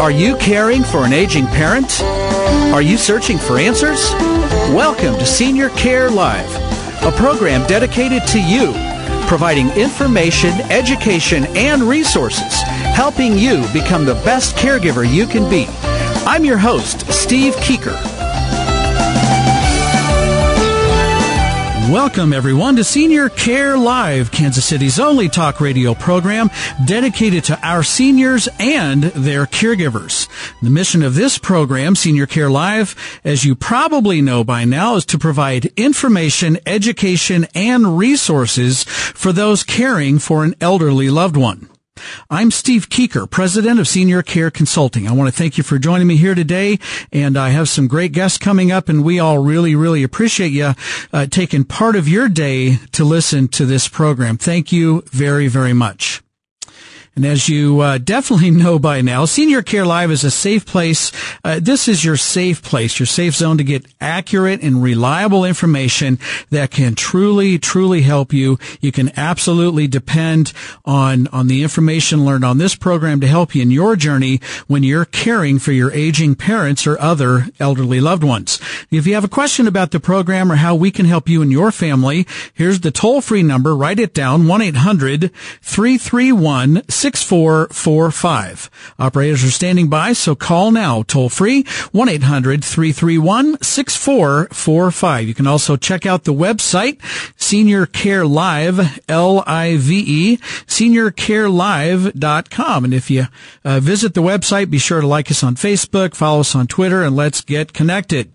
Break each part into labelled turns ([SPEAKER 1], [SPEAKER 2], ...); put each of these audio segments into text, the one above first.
[SPEAKER 1] Are you caring for an aging parent? Are you searching for answers? Welcome to Senior Care Live, a program dedicated to you, providing information, education, and resources, helping you become the best caregiver you can be. I'm your host, Steve Keeker. Welcome, everyone, to Senior Care Live, Kansas City's only talk radio program dedicated to our seniors and their caregivers. The mission of this program, Senior Care Live, as you probably know by now, is to provide information, education, and resources for those caring for an elderly loved one. I'm Steve Keeker, president of Senior Care Consulting. I want to thank you for joining me here today, and I have some great guests coming up, and we all really, really appreciate you uh, taking part of your day to listen to this program. Thank you very, very much. And as you uh, definitely know by now, Senior Care Live is a safe place. Uh, this is your safe place, your safe zone to get accurate and reliable information that can truly, truly help you. You can absolutely depend on, on the information learned on this program to help you in your journey when you're caring for your aging parents or other elderly loved ones. If you have a question about the program or how we can help you and your family, here's the toll free number. Write it down. 1-800-331 6445. Operators are standing by, so call now, toll free, 1-800-331-6445. You can also check out the website, Senior Care Live, L-I-V-E, seniorcarelive.com. And if you uh, visit the website, be sure to like us on Facebook, follow us on Twitter, and let's get connected.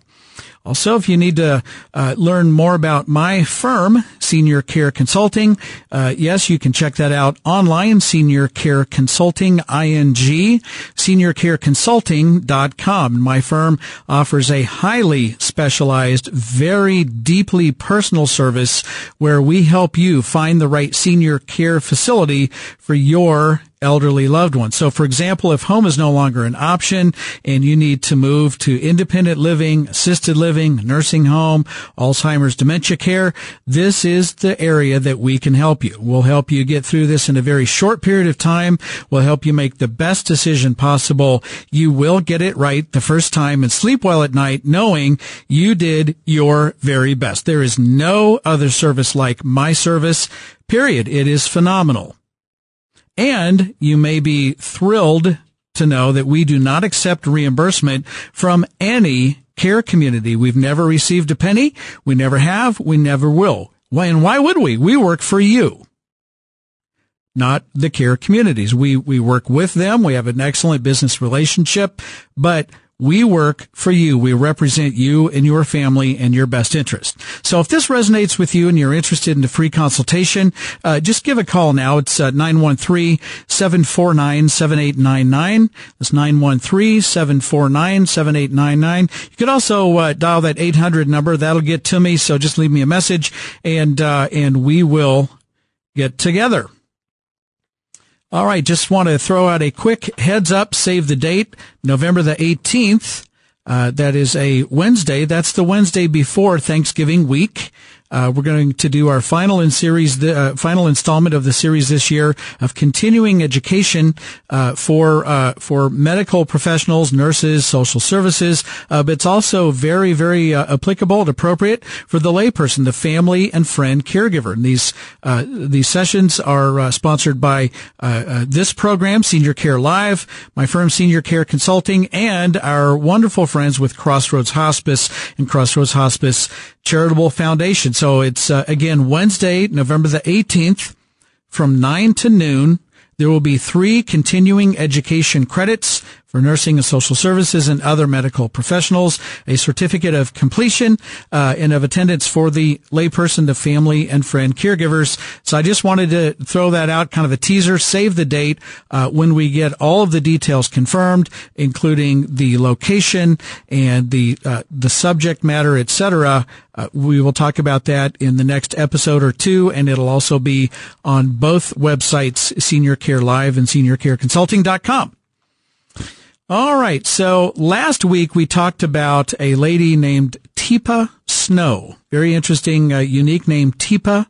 [SPEAKER 1] Also, if you need to uh, learn more about my firm, Senior Care Consulting, uh, yes, you can check that out online, Senior Care Consulting, ing, seniorcareconsulting.com. My firm offers a highly specialized, very deeply personal service where we help you find the right senior care facility for your elderly loved ones. So for example, if home is no longer an option and you need to move to independent living, assisted living, nursing home, Alzheimer's dementia care, this is the area that we can help you. We'll help you get through this in a very short period of time. We'll help you make the best decision possible. You will get it right the first time and sleep well at night knowing you did your very best. There is no other service like my service. Period. It is phenomenal. And you may be thrilled to know that we do not accept reimbursement from any care community. We've never received a penny. We never have. We never will. Why, and why would we? We work for you. Not the care communities. We, we work with them. We have an excellent business relationship, but we work for you. We represent you and your family and your best interest. So if this resonates with you and you're interested in a free consultation, uh, just give a call now. It's uh, 913-749-7899. That's 913-749-7899. You could also uh, dial that 800 number. That'll get to me. So just leave me a message and, uh, and we will get together. All right, just want to throw out a quick heads up, save the date, November the 18th. Uh, that is a Wednesday. That's the Wednesday before Thanksgiving week. Uh, we're going to do our final in series, the uh, final installment of the series this year of continuing education uh, for uh, for medical professionals, nurses, social services. Uh, but it's also very, very uh, applicable and appropriate for the layperson, the family and friend caregiver. And these these sessions are sponsored by this program, Senior Care Live, my firm, Senior Care Consulting, and our wonderful friends with Crossroads Hospice and Crossroads Hospice Charitable Foundation. So it's uh, again Wednesday, November the 18th from 9 to noon. There will be three continuing education credits for nursing and social services and other medical professionals, a certificate of completion uh, and of attendance for the layperson, the family and friend caregivers. So I just wanted to throw that out, kind of a teaser, save the date uh, when we get all of the details confirmed, including the location and the uh, the subject matter, etc. Uh, we will talk about that in the next episode or two, and it'll also be on both websites, Senior Care Live and SeniorCareConsulting.com. All right. So last week we talked about a lady named Teepa Snow. Very interesting, uh, unique name, Teepa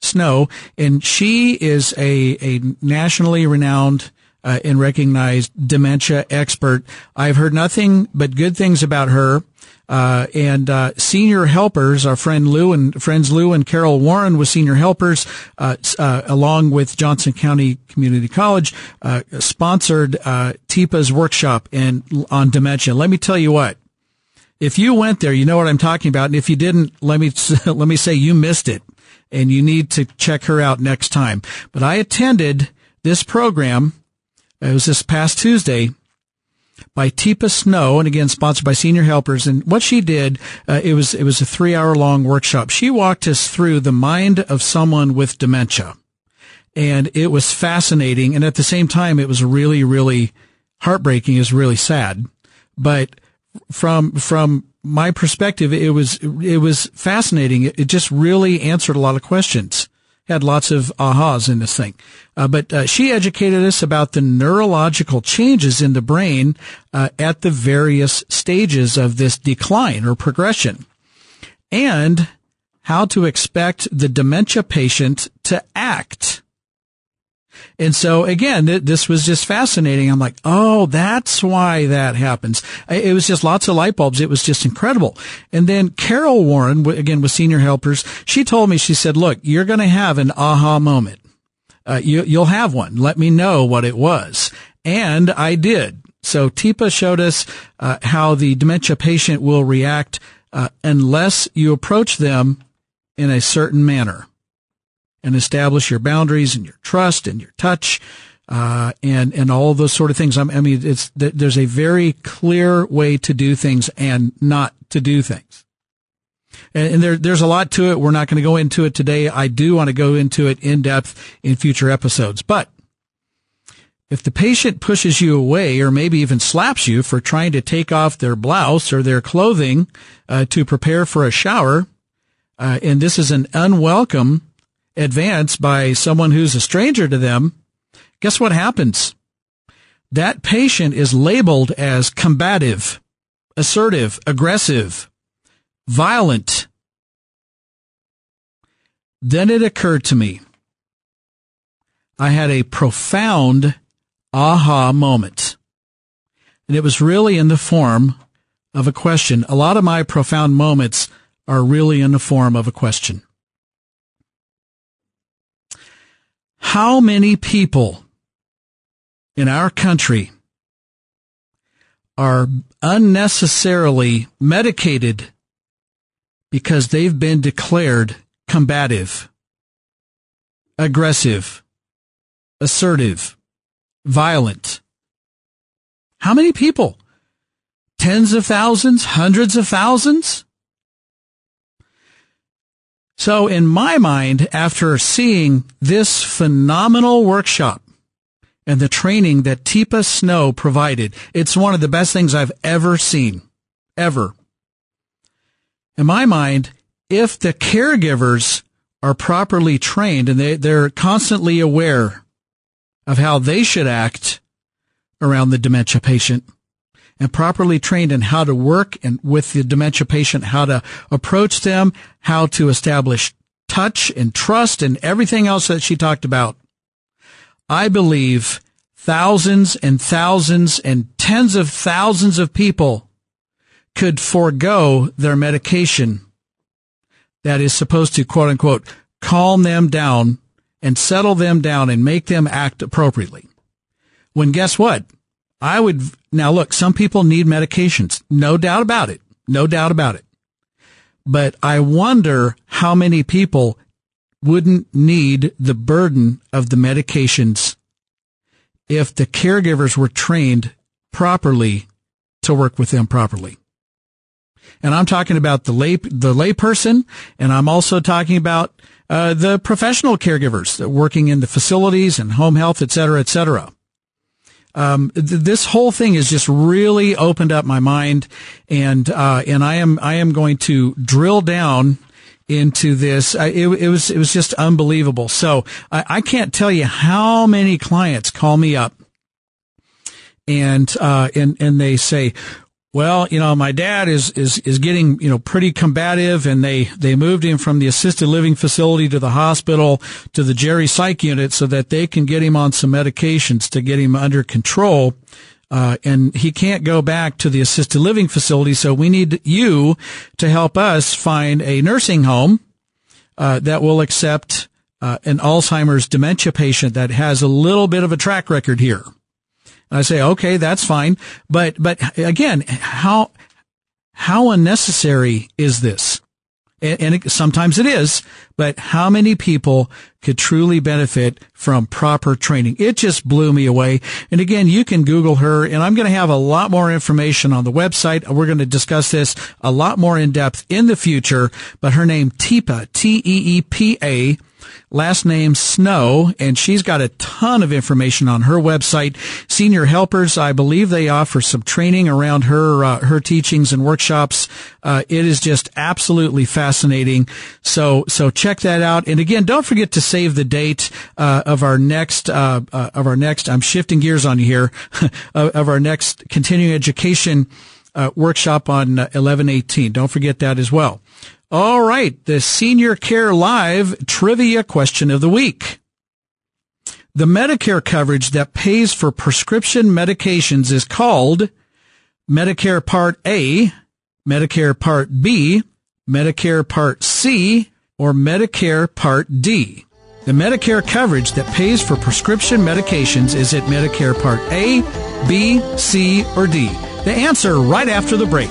[SPEAKER 1] Snow. And she is a, a nationally renowned uh, and recognized dementia expert. I've heard nothing but good things about her. Uh, and uh, senior helpers, our friend Lou and friends Lou and Carol Warren with senior helpers, uh, uh along with Johnson County Community College, uh, sponsored uh, Teepa's workshop in on dementia. Let me tell you what. If you went there, you know what I'm talking about, and if you didn't, let me let me say you missed it, and you need to check her out next time. But I attended this program. It was this past Tuesday by Teepa Snow, and again sponsored by Senior Helpers. And what she did, uh, it was it was a three hour long workshop. She walked us through the mind of someone with dementia, and it was fascinating. And at the same time, it was really really heartbreaking. Was really sad, but from from my perspective, it was it was fascinating. It, it just really answered a lot of questions had lots of ahas in this thing. Uh, but uh, she educated us about the neurological changes in the brain uh, at the various stages of this decline or progression, and how to expect the dementia patient to act and so again, th- this was just fascinating. I'm like, oh, that's why that happens. It was just lots of light bulbs. It was just incredible. And then Carol Warren, again with senior helpers, she told me, she said, look, you're going to have an aha moment. Uh, you, you'll have one. Let me know what it was. And I did. So Teepa showed us uh, how the dementia patient will react uh, unless you approach them in a certain manner and establish your boundaries and your trust and your touch, uh, and and all those sort of things. I mean, it's there's a very clear way to do things and not to do things. And, there, there's a lot to it. We're not going to go into it today. I do want to go into it in depth in future episodes. But if the patient pushes you away or maybe even slaps you for trying to take off their blouse or their clothing uh, to prepare for a shower, uh, and this is an unwelcome advance by someone who's a stranger to them, guess what happens? That patient is labeled as combative, assertive, aggressive, violent. Then it occurred to me. I had a profound aha moment. And it was really in the form of a question. A lot of my profound moments are really in the form of a question. How many people in our country are unnecessarily medicated because they've been declared combative, aggressive, assertive, violent? How many people? Tens of thousands, hundreds of thousands? So in my mind, after seeing this phenomenal workshop and the training that Teepa Snow provided, it's one of the best things I've ever seen. Ever. In my mind, if the caregivers are properly trained and they, they're constantly aware of how they should act around the dementia patient, and properly trained in how to work and with the dementia patient, how to approach them, how to establish touch and trust and everything else that she talked about. I believe thousands and thousands and tens of thousands of people could forego their medication that is supposed to quote unquote calm them down and settle them down and make them act appropriately. When guess what? I would now look, some people need medications. No doubt about it. No doubt about it. But I wonder how many people wouldn't need the burden of the medications if the caregivers were trained properly to work with them properly. And I'm talking about the lay, the layperson, and I'm also talking about uh, the professional caregivers that working in the facilities and home health, et cetera, et cetera. Um, th- this whole thing has just really opened up my mind, and uh, and I am I am going to drill down into this. I, it, it, was it was just unbelievable. So I, I, can't tell you how many clients call me up and uh, and and they say, well, you know, my dad is, is, is getting, you know, pretty combative and they, they moved him from the assisted living facility to the hospital to the geri psych unit so that they can get him on some medications to get him under control. Uh, and he can't go back to the assisted living facility. So we need you to help us find a nursing home, uh, that will accept, uh, an Alzheimer's dementia patient that has a little bit of a track record here. I say, okay, that's fine. But, but again, how, how unnecessary is this? And, and it, sometimes it is, but how many people could truly benefit from proper training? It just blew me away. And again, you can Google her and I'm going to have a lot more information on the website. We're going to discuss this a lot more in depth in the future, but her name, Teepa, T-E-E-P-A, last name Snow, and she's got a ton of information on her website. Senior Helpers, I believe they offer some training around her uh, her teachings and workshops. Uh, it is just absolutely fascinating. So so check that out. And again, don't forget to save the date uh, of our next uh, uh, of our next. I'm shifting gears on you here of our next continuing education. Uh, workshop on 1118. Don't forget that as well. All right, the Senior Care Live trivia question of the week. The Medicare coverage that pays for prescription medications is called Medicare Part A, Medicare Part B, Medicare Part C, or Medicare Part D. The Medicare coverage that pays for prescription medications is it Medicare Part A, B, C, or D? The answer right after the break.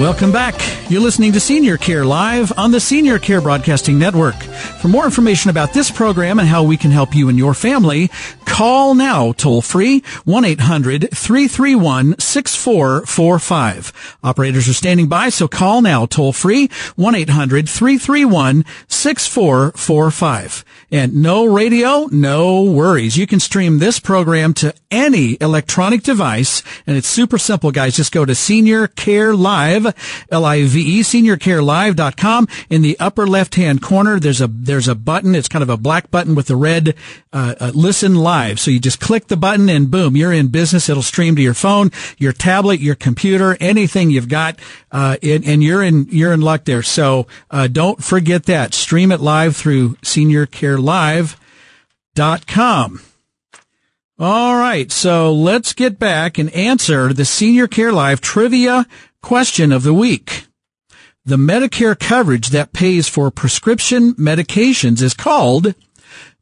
[SPEAKER 1] Welcome back. You're listening to Senior Care Live on the Senior Care Broadcasting Network. For more information about this program and how we can help you and your family, call now toll free 1-800-331-6445. Operators are standing by, so call now toll free 1-800-331-6445. And no radio, no worries. You can stream this program to any electronic device and it's super simple guys. Just go to Senior Care Live, L-I-V-E, seniorcarelive.com. In the upper left hand corner, there's a, there's a button. It's kind of a black button with the red, uh, uh, listen live. So you just click the button and boom, you're in business. It'll stream to your phone, your tablet, your computer, anything you've got, uh, and, and you're in, you're in luck there. So, uh, don't forget that. Stream it live through seniorcarelive.com. All right. So let's get back and answer the Senior Care Live trivia question of the week. The Medicare coverage that pays for prescription medications is called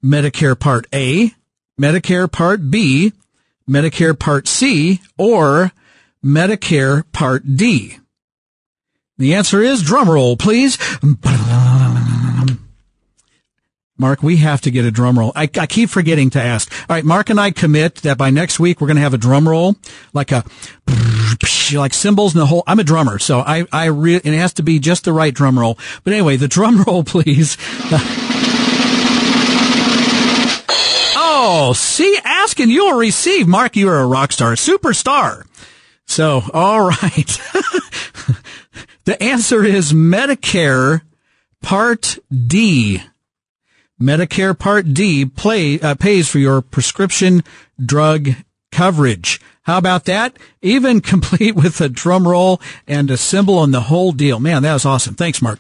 [SPEAKER 1] Medicare Part A, Medicare Part B, Medicare Part C, or Medicare Part D. The answer is drumroll, please. Mark, we have to get a drum roll. I, I, keep forgetting to ask. All right, Mark and I commit that by next week we're going to have a drum roll, like a like cymbals and the whole. I'm a drummer, so I I re, it has to be just the right drum roll. But anyway, the drum roll, please. Oh, see, ask and you will receive. Mark, you are a rock star, superstar. So, all right. the answer is Medicare Part D. Medicare Part D play, uh, pays for your prescription drug coverage. How about that? Even complete with a drum roll and a cymbal and the whole deal. Man, that was awesome. Thanks, Mark.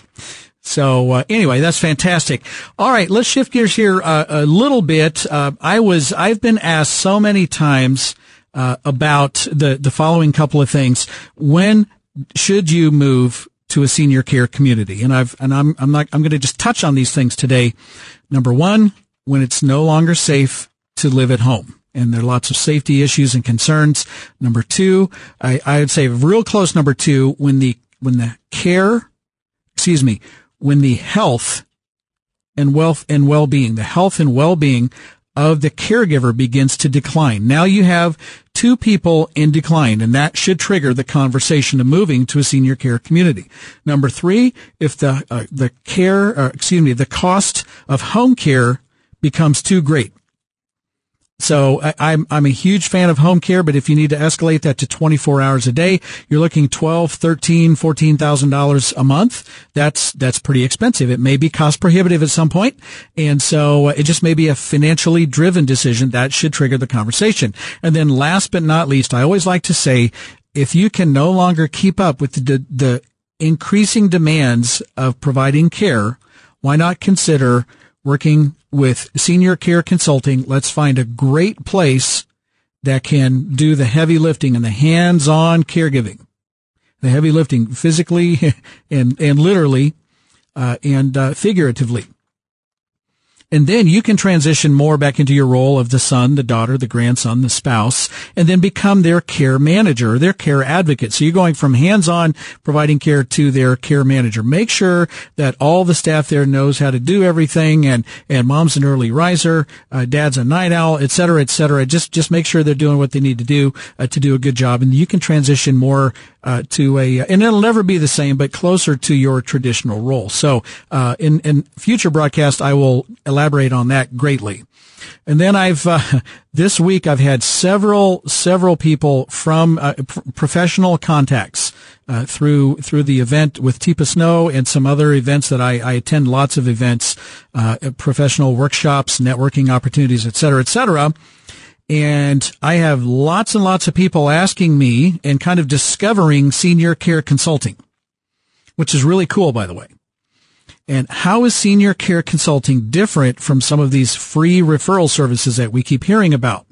[SPEAKER 1] So uh, anyway, that's fantastic. All right, let's shift gears here uh, a little bit. Uh, I was I've been asked so many times uh, about the the following couple of things. When should you move to a senior care community? And I've and I'm I'm not I'm going to just touch on these things today. Number one, when it's no longer safe to live at home. And there are lots of safety issues and concerns. Number two, I, I would say real close number two, when the, when the care, excuse me, when the health and wealth and well-being, the health and well-being of the caregiver begins to decline. Now you have two people in decline, and that should trigger the conversation of moving to a senior care community. Number three, if the uh, the care, uh, excuse me, the cost of home care becomes too great. So I, am I'm, I'm a huge fan of home care, but if you need to escalate that to 24 hours a day, you're looking 12, 13, 14,000 dollars a month. That's that's pretty expensive. It may be cost prohibitive at some point, and so uh, it just may be a financially driven decision that should trigger the conversation. And then last but not least, I always like to say, if you can no longer keep up with the the increasing demands of providing care, why not consider working with senior care consulting. Let's find a great place that can do the heavy lifting and the hands-on caregiving, the heavy lifting physically and, and literally, uh, and, uh, figuratively. And then you can transition more back into your role of the son, the daughter, the grandson, the spouse, and then become their care manager, their care advocate. So you're going from hands-on providing care to their care manager. Make sure that all the staff there knows how to do everything and, and mom's an early riser, uh, dad's a night owl, et cetera, et cetera. Just, just make sure they're doing what they need to do uh, to do a good job. And you can transition more uh, to a, and it'll never be the same, but closer to your traditional role. So, uh, in, in future broadcast, I will elaborate on that greatly. And then I've, uh, this week I've had several, several people from uh, pr- professional contacts, uh, through, through the event with Teepa Snow and some other events that I, I attend lots of events, uh, professional workshops, networking opportunities, et cetera, et cetera. And I have lots and lots of people asking me and kind of discovering senior care consulting, which is really cool, by the way. And how is senior care consulting different from some of these free referral services that we keep hearing about?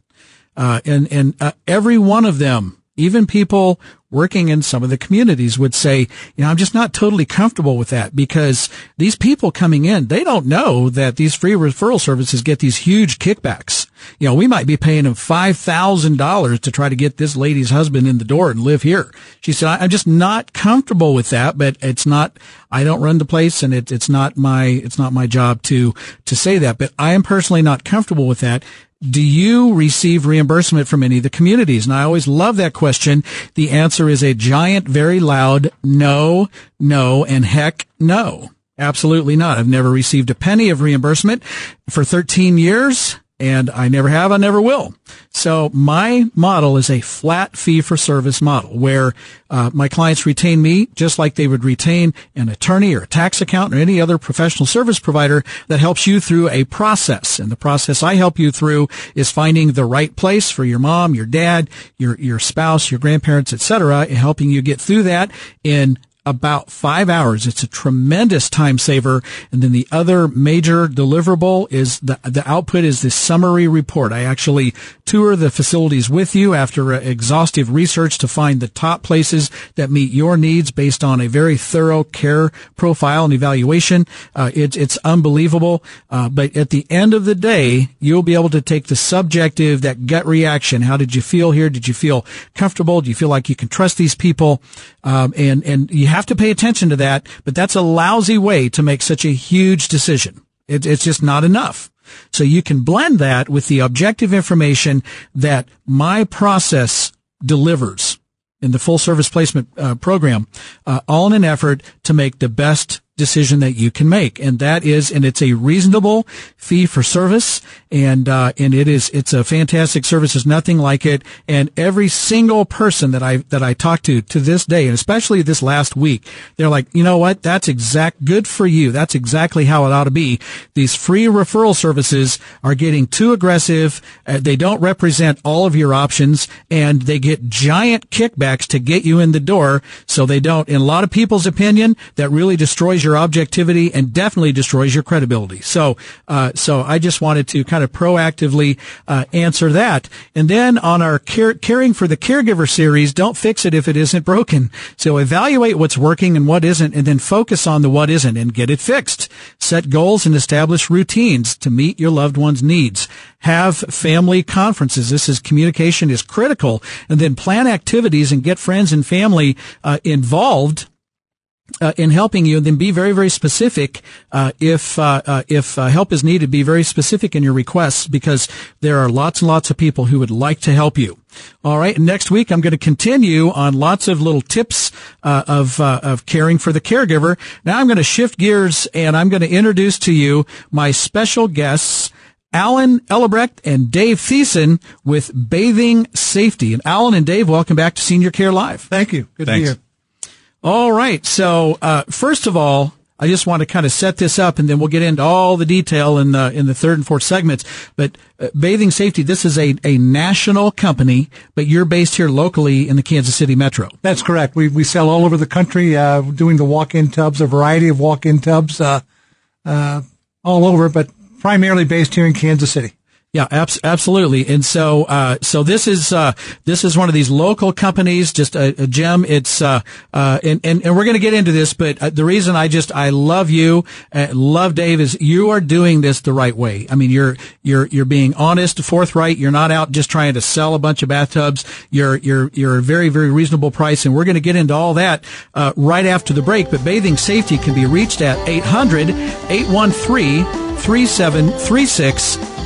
[SPEAKER 1] Uh, and, and uh, every one of them, even people working in some of the communities would say, you know, I'm just not totally comfortable with that because these people coming in, they don't know that these free referral services get these huge kickbacks. You know, we might be paying them $5,000 to try to get this lady's husband in the door and live here. She said, I'm just not comfortable with that, but it's not, I don't run the place and it, it's not my, it's not my job to, to say that, but I am personally not comfortable with that do you receive reimbursement from any of the communities? And I always love that question. The answer is a giant, very loud no, no, and heck no. Absolutely not. I've never received a penny of reimbursement for 13 years and I never have, I never will. So my model is a flat fee for service model where uh, my clients retain me just like they would retain an attorney or a tax accountant or any other professional service provider that helps you through a process. And the process I help you through is finding the right place for your mom, your dad, your your spouse, your grandparents, etc., and helping you get through that in about five hours. It's a tremendous time saver. And then the other major deliverable is the, the output is the summary report. I actually tour the facilities with you after exhaustive research to find the top places that meet your needs based on a very thorough care profile and evaluation. Uh, it, it's unbelievable. Uh, but at the end of the day, you'll be able to take the subjective, that gut reaction. How did you feel here? Did you feel comfortable? Do you feel like you can trust these people? Um, and, and you have to pay attention to that, but that's a lousy way to make such a huge decision. It, it's just not enough. So you can blend that with the objective information that my process delivers in the full service placement uh, program, uh, all in an effort to make the best decision that you can make. And that is, and it's a reasonable fee for service. And, uh, and it is, it's a fantastic service. There's nothing like it. And every single person that I, that I talked to to this day, and especially this last week, they're like, you know what? That's exact, good for you. That's exactly how it ought to be. These free referral services are getting too aggressive. Uh, they don't represent all of your options and they get giant kickbacks to get you in the door. So they don't, in a lot of people's opinion, that really destroys your objectivity and definitely destroys your credibility. So, uh, so I just wanted to kind of proactively uh, answer that. And then on our care, caring for the caregiver series, don't fix it if it isn't broken. So evaluate what's working and what isn't, and then focus on the what isn't and get it fixed. Set goals and establish routines to meet your loved one's needs. Have family conferences. This is communication is critical, and then plan activities and get friends and family uh, involved uh, in helping you, then be very, very specific. Uh, if uh, uh if uh, help is needed, be very specific in your requests because there are lots and lots of people who would like to help you. All right. Next week, I'm going to continue on lots of little tips uh, of of caring for the caregiver. Now, I'm going to shift gears and I'm going to introduce to you my special guests. Alan Ellebrecht and Dave Thiessen with Bathing Safety. And Alan and Dave, welcome back to Senior Care Live.
[SPEAKER 2] Thank you. Good
[SPEAKER 3] Thanks.
[SPEAKER 2] to be here.
[SPEAKER 1] All right. So, uh, first of all, I just want to kind of set this up and then we'll get into all the detail in the, in the third and fourth segments. But uh, Bathing Safety, this is a, a national company, but you're based here locally in the Kansas City metro.
[SPEAKER 2] That's correct. We, we sell all over the country, uh, doing the walk-in tubs, a variety of walk-in tubs, uh, uh, all over, but primarily based here in Kansas City.
[SPEAKER 1] Yeah, abs- absolutely. And so, uh, so this is, uh, this is one of these local companies, just a, a gem. It's, uh, uh, and, and, and we're going to get into this, but uh, the reason I just, I love you, uh, love Dave is you are doing this the right way. I mean, you're, you're, you're being honest, forthright. You're not out just trying to sell a bunch of bathtubs. You're, you're, you're a very, very reasonable price. And we're going to get into all that, uh, right after the break. But bathing safety can be reached at 800 813 3736.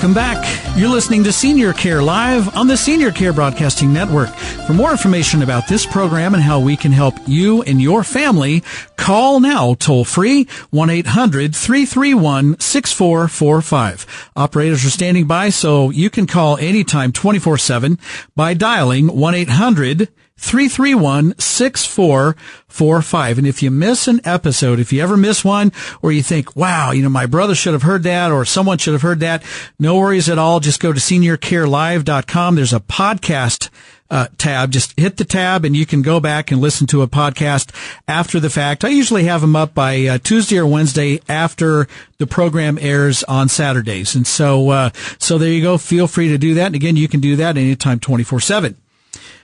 [SPEAKER 1] Welcome back. You're listening to Senior Care Live on the Senior Care Broadcasting Network. For more information about this program and how we can help you and your family, call now toll free 1-800-331-6445. Operators are standing by so you can call anytime 24-7 by dialing 1-800 331 6445. And if you miss an episode, if you ever miss one, or you think, wow, you know, my brother should have heard that, or someone should have heard that, no worries at all. Just go to seniorcarelive.com. There's a podcast uh, tab. Just hit the tab and you can go back and listen to a podcast after the fact. I usually have them up by uh, Tuesday or Wednesday after the program airs on Saturdays. And so, uh, so there you go. Feel free to do that. And again, you can do that anytime 24 seven.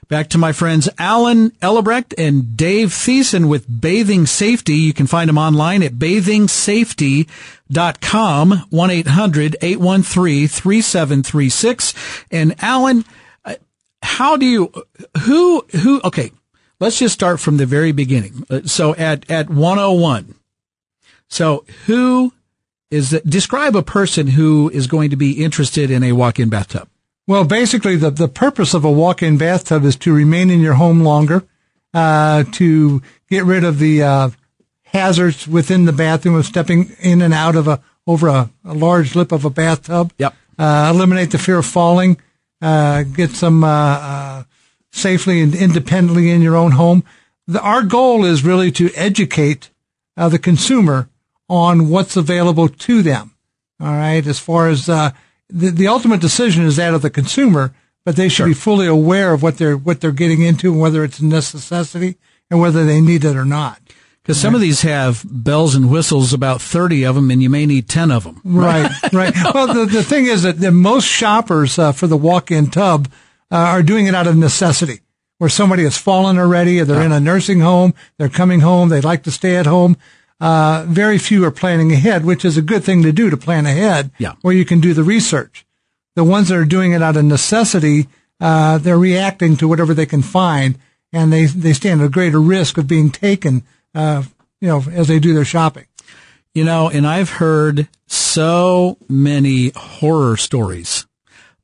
[SPEAKER 1] Back to my friends Alan Ellebrecht and Dave Thiessen with Bathing Safety. You can find them online at bathingsafety.com, 1-800-813-3736. And Alan, uh, how do you, who, who, okay, let's just start from the very beginning. Uh, So at, at 101. So who is, describe a person who is going to be interested in a walk-in bathtub.
[SPEAKER 2] Well, basically, the, the purpose of a walk-in bathtub is to remain in your home longer, uh, to get rid of the uh, hazards within the bathroom of stepping in and out of a over a, a large lip of a bathtub.
[SPEAKER 1] Yep.
[SPEAKER 2] Uh, eliminate the fear of falling. Uh, get some uh, uh, safely and independently in your own home. The, our goal is really to educate uh, the consumer on what's available to them. All right, as far as uh, the, the ultimate decision is that of the consumer, but they should be fully aware of what they're what they're getting into and whether it's a necessity and whether they need it or not.
[SPEAKER 1] Because some of these have bells and whistles, about 30 of them, and you may need 10 of them.
[SPEAKER 2] Right, right. Well, the, the thing is that the most shoppers uh, for the walk-in tub uh, are doing it out of necessity, where somebody has fallen already, or they're in a nursing home, they're coming home, they'd like to stay at home. Uh, very few are planning ahead, which is a good thing to do to plan ahead,
[SPEAKER 1] Yeah.
[SPEAKER 2] where you can do the research. The ones that are doing it out of necessity, uh, they're reacting to whatever they can find, and they they stand a greater risk of being taken, uh, you know, as they do their shopping.
[SPEAKER 1] You know, and I've heard so many horror stories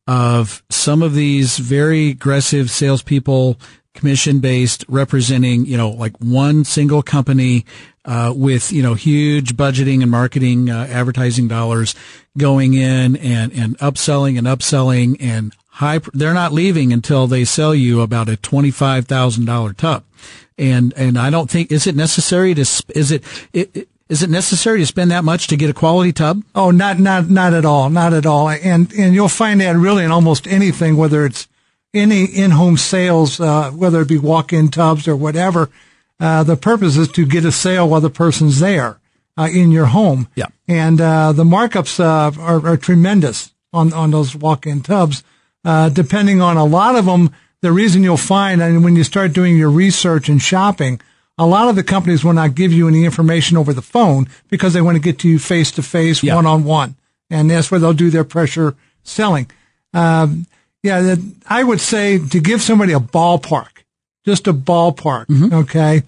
[SPEAKER 1] of some of these very aggressive salespeople commission based, representing you know like one single company uh, with you know huge budgeting and marketing uh, advertising dollars going in and and upselling and upselling and high. They're not leaving until they sell you about a twenty five thousand dollar tub. And and I don't think is it necessary to is it, it is it necessary to spend that much to get a quality tub?
[SPEAKER 2] Oh, not not not at all, not at all. And and you'll find that really in almost anything, whether it's any in-home sales, uh, whether it be walk-in tubs or whatever. Uh, the purpose is to get a sale while the person's there uh, in your home.
[SPEAKER 1] Yeah.
[SPEAKER 2] And uh, the markups uh, are, are, tremendous on on those walk-in tubs. Uh, depending on a lot of them, the reason you'll find, and when you start doing your research and shopping, a lot of the companies will not give you any information over the phone because they want to get to you face to face, one on one, and that's where they'll do their pressure selling. Um, yeah, I would say to give somebody a ballpark, just a ballpark, mm-hmm. okay,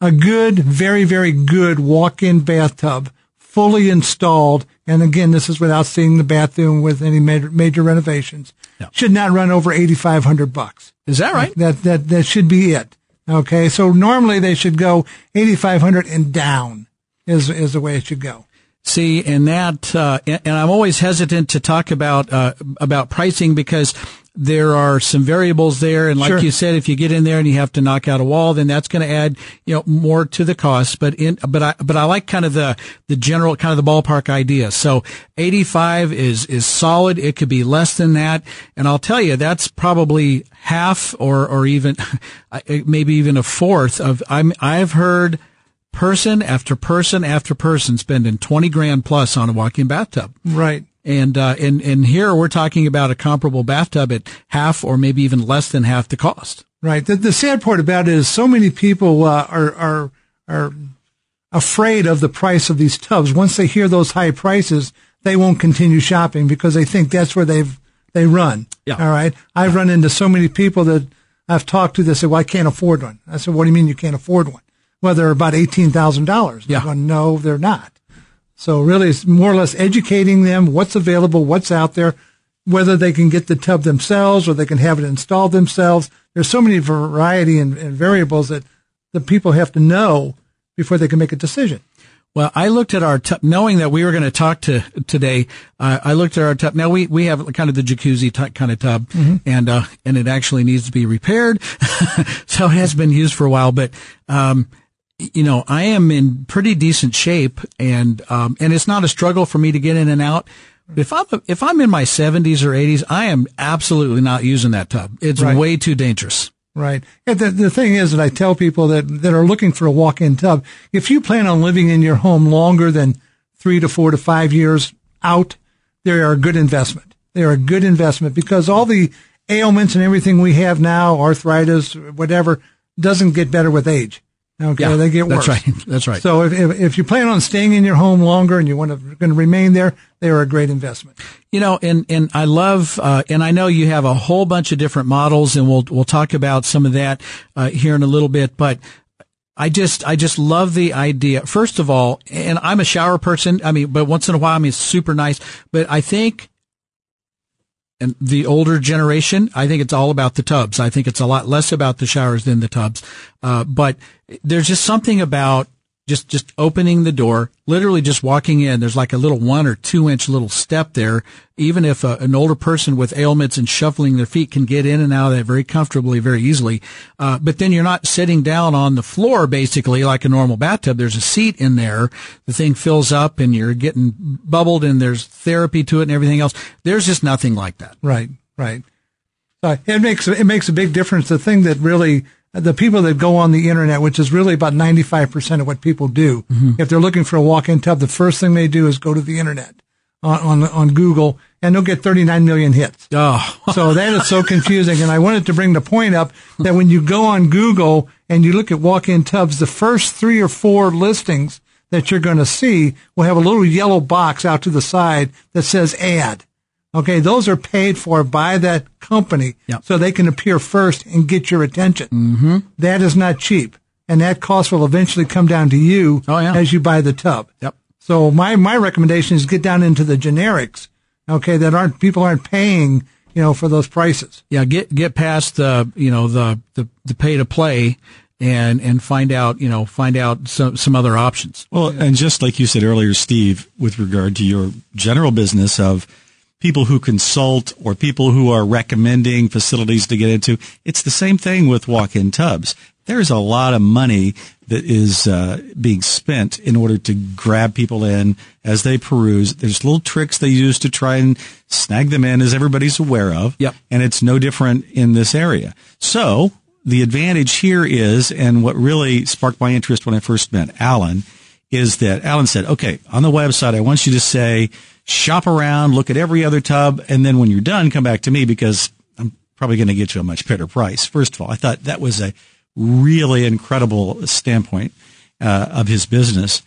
[SPEAKER 2] a good, very, very good walk-in bathtub, fully installed, and again, this is without seeing the bathroom with any major, major renovations. Should not run over eighty five hundred bucks.
[SPEAKER 1] Is that right?
[SPEAKER 2] That that that should be it. Okay, so normally they should go 8,500 and down is, is the way it should go.
[SPEAKER 1] See, and that, uh, and, and, I'm always hesitant to talk about, uh, about pricing because there are some variables there. And like sure. you said, if you get in there and you have to knock out a wall, then that's going to add, you know, more to the cost. But in, but I, but I like kind of the, the general, kind of the ballpark idea. So 85 is, is solid. It could be less than that. And I'll tell you, that's probably half or, or even maybe even a fourth of, I'm, I've heard person after person after person spending 20 grand plus on a walk-in bathtub.
[SPEAKER 2] Right.
[SPEAKER 1] And, uh, and, and here we're talking about a comparable bathtub at half or maybe even less than half the cost.
[SPEAKER 2] Right. The, the sad part about it is so many people, uh, are, are, are afraid of the price of these tubs. Once they hear those high prices, they won't continue shopping because they think that's where they've, they run.
[SPEAKER 1] Yeah.
[SPEAKER 2] All right. I've run into so many people that I've talked to that say, well, I can't afford one. I said, what do you mean you can't afford one? Well, they're about $18,000.
[SPEAKER 1] Yeah.
[SPEAKER 2] Going, no, they're not. So really it's more or less educating them what's available, what's out there, whether they can get the tub themselves or they can have it installed themselves. There's so many variety and, and variables that the people have to know before they can make a decision.
[SPEAKER 1] Well, I looked at our tub, knowing that we were going to talk to today. Uh, I looked at our tub. Now we, we have kind of the jacuzzi type kind of tub mm-hmm. and, uh, and it actually needs to be repaired. so it has been used for a while, but, um, you know, I am in pretty decent shape and, um, and it's not a struggle for me to get in and out. If I'm, if I'm in my seventies or eighties, I am absolutely not using that tub. It's right. way too dangerous.
[SPEAKER 2] Right. the, the thing is that I tell people that, that are looking for a walk-in tub, if you plan on living in your home longer than three to four to five years out, they are a good investment. They are a good investment because all the ailments and everything we have now, arthritis, whatever, doesn't get better with age. Okay,
[SPEAKER 1] yeah,
[SPEAKER 2] they get
[SPEAKER 1] worse.
[SPEAKER 2] That's
[SPEAKER 1] right. That's right.
[SPEAKER 2] So if, if, if you plan on staying in your home longer and you want to going to remain there, they are a great investment.
[SPEAKER 1] You know, and and I love, uh, and I know you have a whole bunch of different models, and we'll we'll talk about some of that uh, here in a little bit. But I just I just love the idea. First of all, and I'm a shower person. I mean, but once in a while, I mean, it's super nice. But I think and the older generation, I think it's all about the tubs. I think it's a lot less about the showers than the tubs. Uh, but there's just something about just just opening the door, literally just walking in. There's like a little one or two inch little step there. Even if a, an older person with ailments and shuffling their feet can get in and out of that very comfortably, very easily. Uh, but then you're not sitting down on the floor basically like a normal bathtub. There's a seat in there. The thing fills up and you're getting bubbled and there's therapy to it and everything else. There's just nothing like that.
[SPEAKER 2] Right. Right. Uh, it makes it makes a big difference. The thing that really the people that go on the internet, which is really about 95% of what people do, mm-hmm. if they're looking for a walk-in tub, the first thing they do is go to the internet on, on, on Google and they'll get 39 million hits.
[SPEAKER 1] Oh.
[SPEAKER 2] so that is so confusing. And I wanted to bring the point up that when you go on Google and you look at walk-in tubs, the first three or four listings that you're going to see will have a little yellow box out to the side that says ad. Okay, those are paid for by that company
[SPEAKER 1] yep.
[SPEAKER 2] so they can appear first and get your attention.
[SPEAKER 1] Mm-hmm.
[SPEAKER 2] That is not cheap. And that cost will eventually come down to you
[SPEAKER 1] oh, yeah.
[SPEAKER 2] as you buy the tub.
[SPEAKER 1] Yep.
[SPEAKER 2] So my, my recommendation is get down into the generics, okay, that aren't, people aren't paying, you know, for those prices.
[SPEAKER 1] Yeah, get get past the you know the the, the pay to play and and find out you know find out some some other options.
[SPEAKER 3] Well, and just like you said earlier, Steve, with regard to your general business of people who consult or people who are recommending facilities to get into, it's the same thing with walk-in tubs. There's a lot of money that is uh, being spent in order to grab people in as they peruse. There's little tricks they use to try and snag them in, as everybody's aware of.
[SPEAKER 1] Yep.
[SPEAKER 3] And it's no different in this area. So the advantage here is, and what really sparked my interest when I first met Alan, is that Alan said, okay, on the website, I want you to say, shop around, look at every other tub, and then when you're done, come back to me because I'm probably going to get you a much better price. First of all, I thought that was a really incredible standpoint uh, of his business.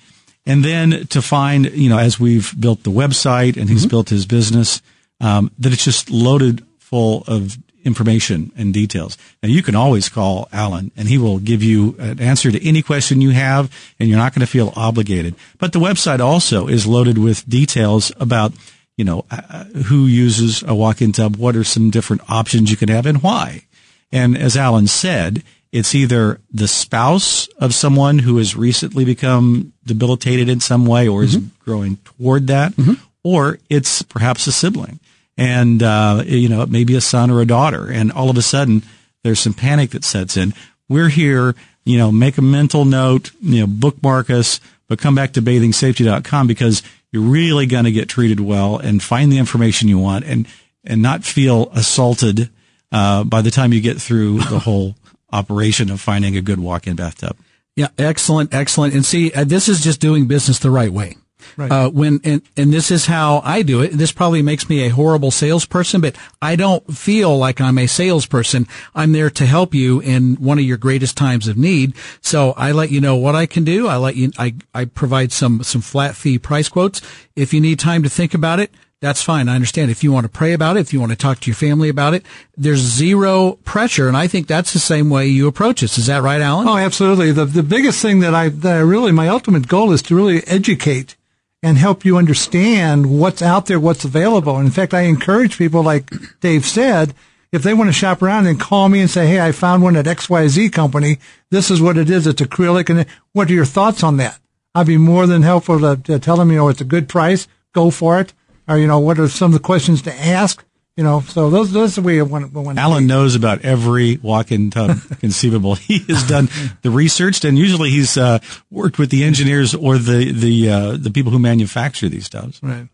[SPEAKER 3] And then to find, you know, as we've built the website and he's mm-hmm. built his business, um, that it's just loaded full of information and details. Now you can always call Alan and he will give you an answer to any question you have and you're not going to feel obligated. But the website also is loaded with details about, you know, uh, uh who uses a walk-in tub, what are some different options you can have and why. And as Alan said, it's either the spouse of someone who has recently become debilitated in some way or mm-hmm. is growing toward that, mm-hmm. or it's perhaps a sibling. And, uh, you know, it may be a son or a daughter. And all of a sudden, there's some panic that sets in. We're here, you know, make a mental note, you know, bookmark us, but come back to bathingsafety.com because you're really going to get treated well and find the information you want and, and not feel assaulted, uh, by the time you get through the whole operation of finding a good walk-in bathtub.
[SPEAKER 1] Yeah, excellent, excellent. And see, uh, this is just doing business the right way. Right. Uh, when and, and this is how I do it. This probably makes me a horrible salesperson, but I don't feel like I'm a salesperson. I'm there to help you in one of your greatest times of need. So I let you know what I can do. I let you. I I provide some some flat fee price quotes. If you need time to think about it, that's fine. I understand. If you want to pray about it, if you want to talk to your family about it, there's zero pressure. And I think that's the same way you approach this. Is that right, Alan?
[SPEAKER 2] Oh, absolutely. The, the biggest thing that I, that I really, my ultimate goal is to really educate and help you understand what's out there, what's available. And in fact, I encourage people, like Dave said, if they want to shop around and call me and say, Hey, I found one at XYZ company. This is what it is. It's acrylic. And what are your thoughts on that? I'd be more than helpful to, to tell them, you know, it's a good price. Go for it or you know what are some of the questions to ask you know so those those are the way I want, want
[SPEAKER 3] Alan knows about every walk-in tub conceivable. He has done the research and usually he's uh, worked with the engineers or the the uh, the people who manufacture these tubs.
[SPEAKER 2] Right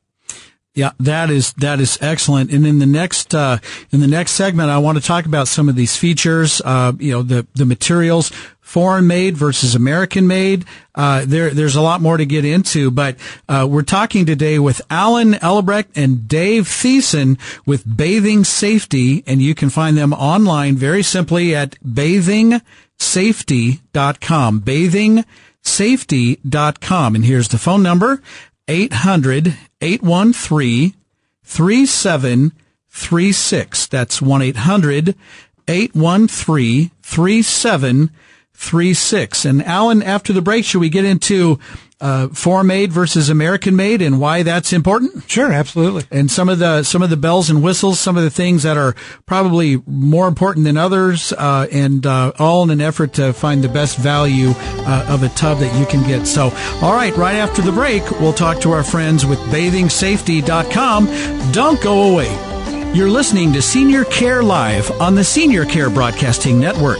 [SPEAKER 1] yeah, that is that is excellent. And in the next uh, in the next segment, I want to talk about some of these features. Uh, you know, the the materials, foreign made versus American made. Uh, there there's a lot more to get into, but uh, we're talking today with Alan Ellebrecht and Dave Thiessen with Bathing Safety, and you can find them online very simply at bathingsafety.com. Bathingsafety.com. And here's the phone number 800 813 3736. That's 1 800 813 3736. And Alan, after the break, should we get into uh, foreign made versus American made and why that's important?
[SPEAKER 2] Sure, absolutely.
[SPEAKER 1] And some of the some of the bells and whistles, some of the things that are probably more important than others, uh, and uh, all in an effort to find the best value uh, of a tub that you can get. So, all right, right after the break, we'll talk to our friends with BathingSafety.com. Don't go away. You're listening to Senior Care Live on the Senior Care Broadcasting Network.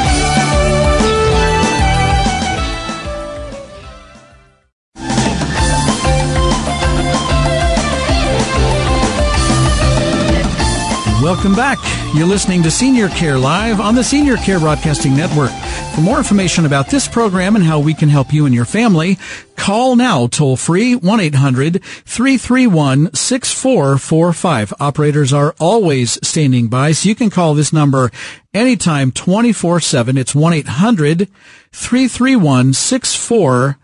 [SPEAKER 1] Welcome back. You're listening to Senior Care Live on the Senior Care Broadcasting Network. For more information about this program and how we can help you and your family, call now toll free 1-800-331-6445. Operators are always standing by, so you can call this number anytime 24-7. It's 1-800-331-6445.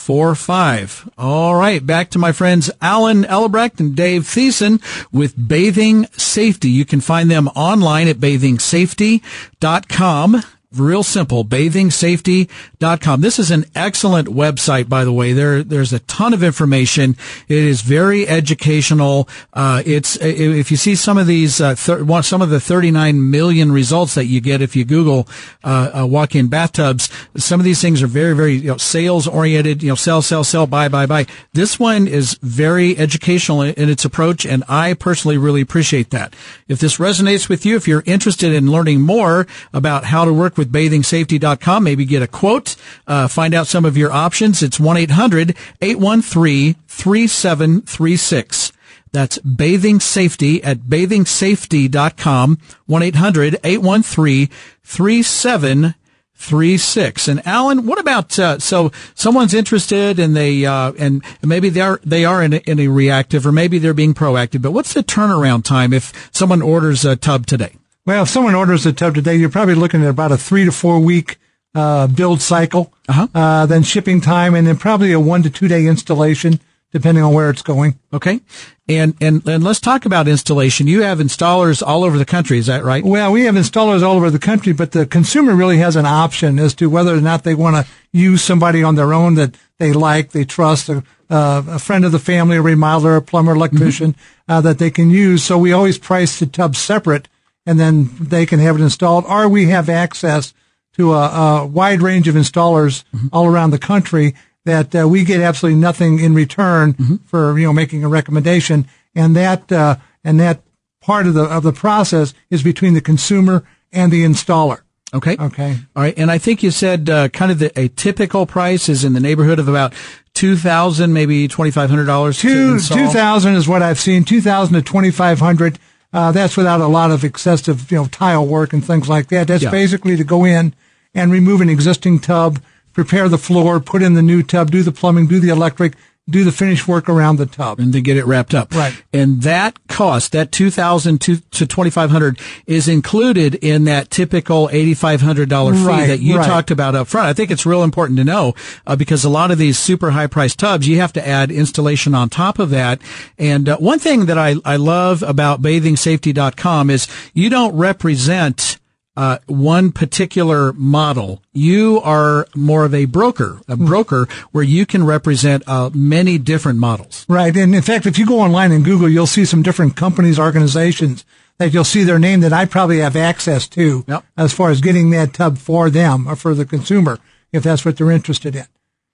[SPEAKER 1] 45. All right. Back to my friends Alan Ellebrecht and Dave Thiessen with Bathing Safety. You can find them online at bathingsafety.com. Real simple, bathingsafety.com. This is an excellent website, by the way. There, there's a ton of information. It is very educational. Uh, it's, if you see some of these, uh, thir- some of the 39 million results that you get if you Google, uh, uh, walk-in bathtubs, some of these things are very, very, you know, sales oriented, you know, sell, sell, sell, buy, buy, buy. This one is very educational in its approach, and I personally really appreciate that. If this resonates with you, if you're interested in learning more about how to work with bathingsafety.com. Maybe get a quote, uh, find out some of your options. It's 1-800-813-3736. That's bathing safety at bathingsafety.com. 1-800-813-3736. And Alan, what about, uh, so someone's interested and they, uh, and maybe they are, they are in a, in a reactive or maybe they're being proactive, but what's the turnaround time if someone orders a tub today?
[SPEAKER 2] Well, if someone orders a tub today, you're probably looking at about a three to four week uh, build cycle,
[SPEAKER 1] uh-huh.
[SPEAKER 2] uh, then shipping time, and then probably a one to two day installation, depending on where it's going.
[SPEAKER 1] Okay, and and and let's talk about installation. You have installers all over the country, is that right?
[SPEAKER 2] Well, we have installers all over the country, but the consumer really has an option as to whether or not they want to use somebody on their own that they like, they trust, a, uh, a friend of the family, a remodeler, a plumber, electrician mm-hmm. uh, that they can use. So we always price the tub separate and then they can have it installed, or we have access to a, a wide range of installers mm-hmm. all around the country that uh, we get absolutely nothing in return mm-hmm. for you know making a recommendation, and that uh, and that part of the of the process is between the consumer and the installer.
[SPEAKER 1] Okay.
[SPEAKER 2] Okay.
[SPEAKER 1] All right. And I think you said uh, kind of the, a typical price is in the neighborhood of about two thousand, maybe twenty five hundred dollars.
[SPEAKER 2] Two two thousand is what I've seen. Two thousand to twenty five hundred. Uh, that's without a lot of excessive, you know, tile work and things like that. That's yeah. basically to go in and remove an existing tub, prepare the floor, put in the new tub, do the plumbing, do the electric, do the finish work around the tub
[SPEAKER 1] and to get it wrapped up.
[SPEAKER 2] Right.
[SPEAKER 1] And that cost, that 2000 to, to 2500 is included in that typical $8,500 fee
[SPEAKER 2] right,
[SPEAKER 1] that you
[SPEAKER 2] right.
[SPEAKER 1] talked about up front. I think it's real important to know uh, because a lot of these super high priced tubs, you have to add installation on top of that. And uh, one thing that I, I love about bathingsafety.com is you don't represent uh, one particular model. You are more of a broker, a hmm. broker where you can represent uh, many different models.
[SPEAKER 2] Right. And in fact, if you go online and Google, you'll see some different companies, organizations that you'll see their name that I probably have access to
[SPEAKER 1] yep.
[SPEAKER 2] as far as getting that tub for them or for the consumer, if that's what they're interested in.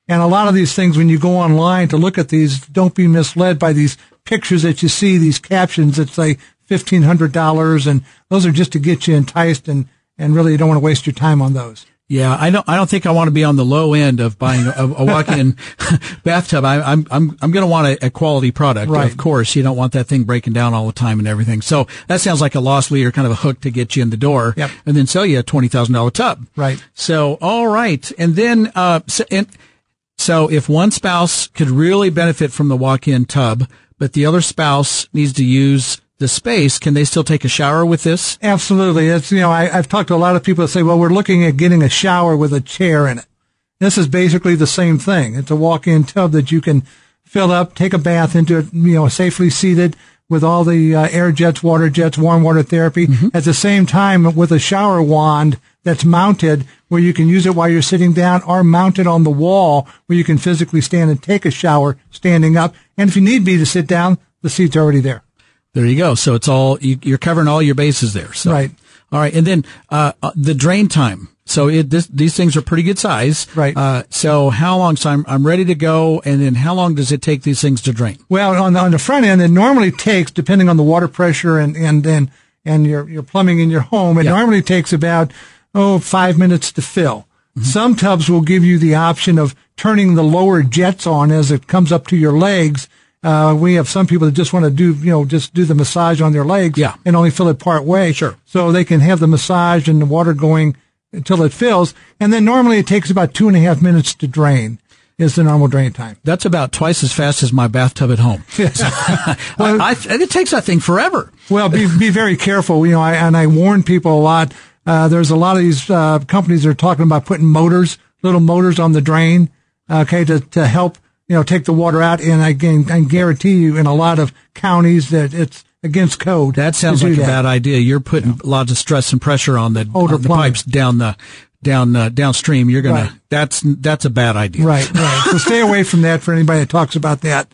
[SPEAKER 2] And a lot of these things, when you go online to look at these, don't be misled by these pictures that you see, these captions that say $1,500. And those are just to get you enticed and and really you don't want to waste your time on those.
[SPEAKER 1] Yeah, I don't. I don't think I want to be on the low end of buying a, a walk-in bathtub. I, am I'm I'm going to want a, a, quality product.
[SPEAKER 2] Right.
[SPEAKER 1] Of course, you don't want that thing breaking down all the time and everything. So that sounds like a loss leader, kind of a hook to get you in the door,
[SPEAKER 2] yep.
[SPEAKER 1] and then sell you a twenty thousand dollar tub.
[SPEAKER 2] Right.
[SPEAKER 1] So all right, and then uh, so, and, so if one spouse could really benefit from the walk-in tub, but the other spouse needs to use the space, can they still take a shower with this?
[SPEAKER 2] Absolutely. It's, you know, I, have talked to a lot of people that say, well, we're looking at getting a shower with a chair in it. This is basically the same thing. It's a walk-in tub that you can fill up, take a bath into it, you know, safely seated with all the uh, air jets, water jets, warm water therapy. Mm-hmm. At the same time, with a shower wand that's mounted where you can use it while you're sitting down or mounted on the wall where you can physically stand and take a shower standing up. And if you need be to sit down, the seat's already there.
[SPEAKER 1] There you go. So it's all you, are covering all your bases there. So.
[SPEAKER 2] Right.
[SPEAKER 1] All right, and then uh, uh, the drain time. So it, this, these things are pretty good size.
[SPEAKER 2] Right.
[SPEAKER 1] Uh, so how long? So I'm, I'm ready to go, and then how long does it take these things to drain?
[SPEAKER 2] Well, on the, on the front end, it normally takes, depending on the water pressure and and and, and your your plumbing in your home, it yep. normally takes about oh five minutes to fill. Mm-hmm. Some tubs will give you the option of turning the lower jets on as it comes up to your legs uh, we have some people that just want to do, you know, just do the massage on their legs
[SPEAKER 1] yeah.
[SPEAKER 2] and only fill it part way.
[SPEAKER 1] Sure.
[SPEAKER 2] So they can have the massage and the water going until it fills. And then normally it takes about two and a half minutes to drain is the normal drain time.
[SPEAKER 1] That's about twice as fast as my bathtub at home.
[SPEAKER 2] Yes.
[SPEAKER 1] well, I, I, it takes that thing forever.
[SPEAKER 2] Well, be, be very careful. You know, I, and I warn people a lot. Uh, there's a lot of these, uh, companies that are talking about putting motors, little motors on the drain okay, to, to help, you know, take the water out. And I can, I guarantee you in a lot of counties that it's against code.
[SPEAKER 1] That sounds like a bad idea. You're putting lots of stress and pressure on the,
[SPEAKER 2] Older
[SPEAKER 1] on the pipes down the down uh, downstream. You're gonna
[SPEAKER 2] Right.
[SPEAKER 1] that's that's a bad idea.
[SPEAKER 2] Right, right. so stay away from that for anybody that talks about that.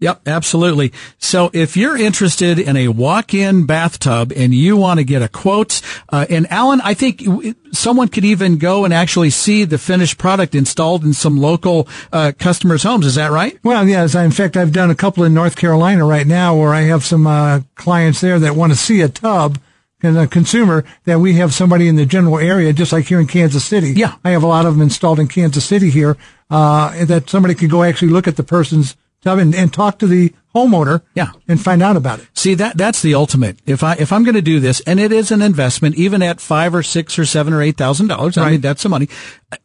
[SPEAKER 1] Yep, absolutely. So if you're interested in a walk-in bathtub and you want to get a quote, uh, and Alan, I think someone could even go and actually see the finished product installed in some local uh, customers' homes. Is that right?
[SPEAKER 2] Well, yes. In fact, I've done a couple in North Carolina right now where I have some uh, clients there that want to see a tub and a consumer that we have somebody in the general area, just like here in Kansas City.
[SPEAKER 1] Yeah.
[SPEAKER 2] I have a lot of them installed in Kansas City here, uh, that somebody could go actually look at the person's tub and, and talk to the homeowner.
[SPEAKER 1] Yeah.
[SPEAKER 2] And find out about it.
[SPEAKER 1] See that that's the ultimate. If I if I'm going to do this, and it is an investment, even at five or six or seven or eight thousand dollars, I
[SPEAKER 2] Right.
[SPEAKER 1] mean that's some money.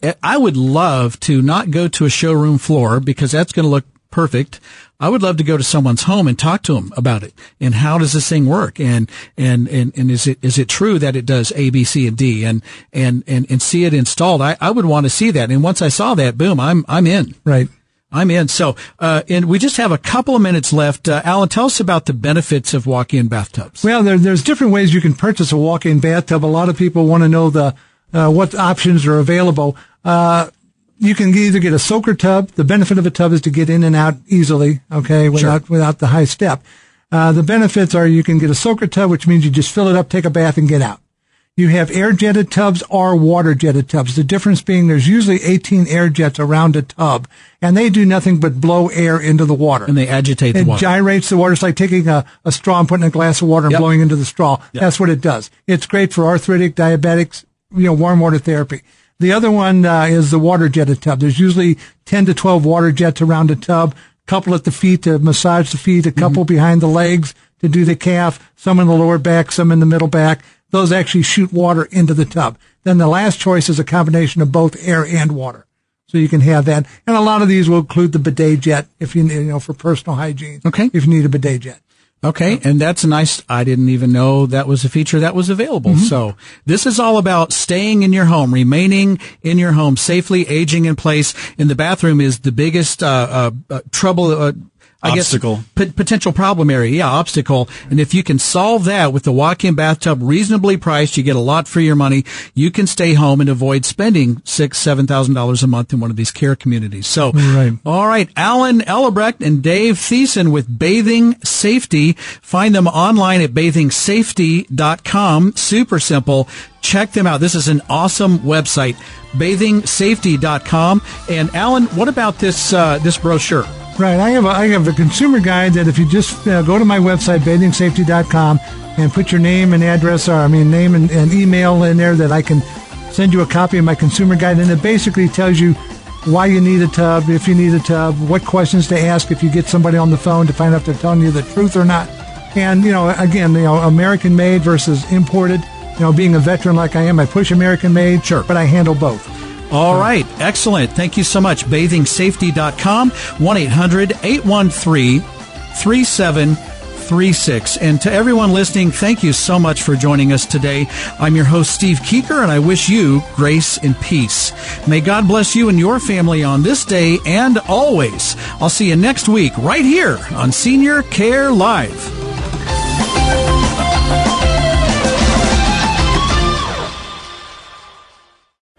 [SPEAKER 1] I- I would love to not go to a showroom floor because that's going to look perfect. I would love to go to someone's home and talk to them about it and how does this thing work and and and, and is it is it true that it does A B C and D and and and, and see it installed. I, I would want to see that, and once I saw that, boom, I'm I'm in.
[SPEAKER 2] Right.
[SPEAKER 1] I'm in. So, uh, and we just have a couple of minutes left. Uh, Alan, tell us about the benefits of walk-in bathtubs.
[SPEAKER 2] Well, there, there's different ways you can purchase a walk-in bathtub. A lot of people want to know the uh, what options are available. Uh, you can either get a soaker tub. The benefit of a tub is to get in and out easily, okay, without without the high step. Uh, the benefits are you can get a soaker tub, which means you just fill it up, take a bath, and get out. You have air jetted tubs or water jetted tubs. The difference being there's usually 18 air jets around a tub, and they do nothing but blow air into the water.
[SPEAKER 1] And they agitate the
[SPEAKER 2] It
[SPEAKER 1] water.
[SPEAKER 2] gyrates the water. It's like taking a, a straw and putting a glass of water and
[SPEAKER 1] Yep.
[SPEAKER 2] blowing into the straw. That's what it does. It's great for arthritic, diabetics, you know, warm water therapy. The other one uh, is the water jetted tub. There's usually 10 to 12 water jets around a tub, couple at the feet to massage the feet, a couple behind the legs to do the calf, some in the lower back, some in the middle back. Those actually shoot water into the tub. Then the last choice is a combination of both air and water. So you can have that. And a lot of these will include the bidet jet if you, you know, for personal hygiene.
[SPEAKER 1] Okay.
[SPEAKER 2] If you need a bidet jet.
[SPEAKER 1] Okay. And that's nice, I didn't even know that was a feature that was available. So this is all about staying in your home, remaining in your home safely, aging in place. In the bathroom is the biggest, uh, uh, uh trouble, uh, I
[SPEAKER 3] Obstacle.
[SPEAKER 1] guess p- potential problem area. Yeah, obstacle. And if you can solve that with the walk-in bathtub, reasonably priced, you get a lot for your money. You can stay home and avoid spending six, seven thousand dollars a month in one of these care communities. So,
[SPEAKER 2] Right.
[SPEAKER 1] all right, Alan Ellebrecht and Dave Thiessen with Bathing Safety. Find them online at bathingsafety.com. Super simple. Check them out. This is an awesome website, bathingsafety.com. And Alan, what about this uh, this brochure?
[SPEAKER 2] Right. I have a, I have a consumer guide that if you just uh, go to my website, bathingsafety.com, and put your name and address, or I mean, name and, and email in there, that I can send you a copy of my consumer guide. And it basically tells you why you need a tub, if you need a tub, what questions to ask if you get somebody on the phone to find out if they're telling you the truth or not. And, you know, again, you know, American made versus imported. You know, being a veteran like I am, I push American made,
[SPEAKER 1] Sure.
[SPEAKER 2] but I handle both.
[SPEAKER 1] All right. Excellent. Thank you so much. BathingSafety.com, 1-800-813-3736. And to everyone listening, thank you so much for joining us today. I'm your host, Steve Keeker, and I wish you grace and peace. May God bless you and your family on this day and always. I'll see you next week right here on Senior Care Live.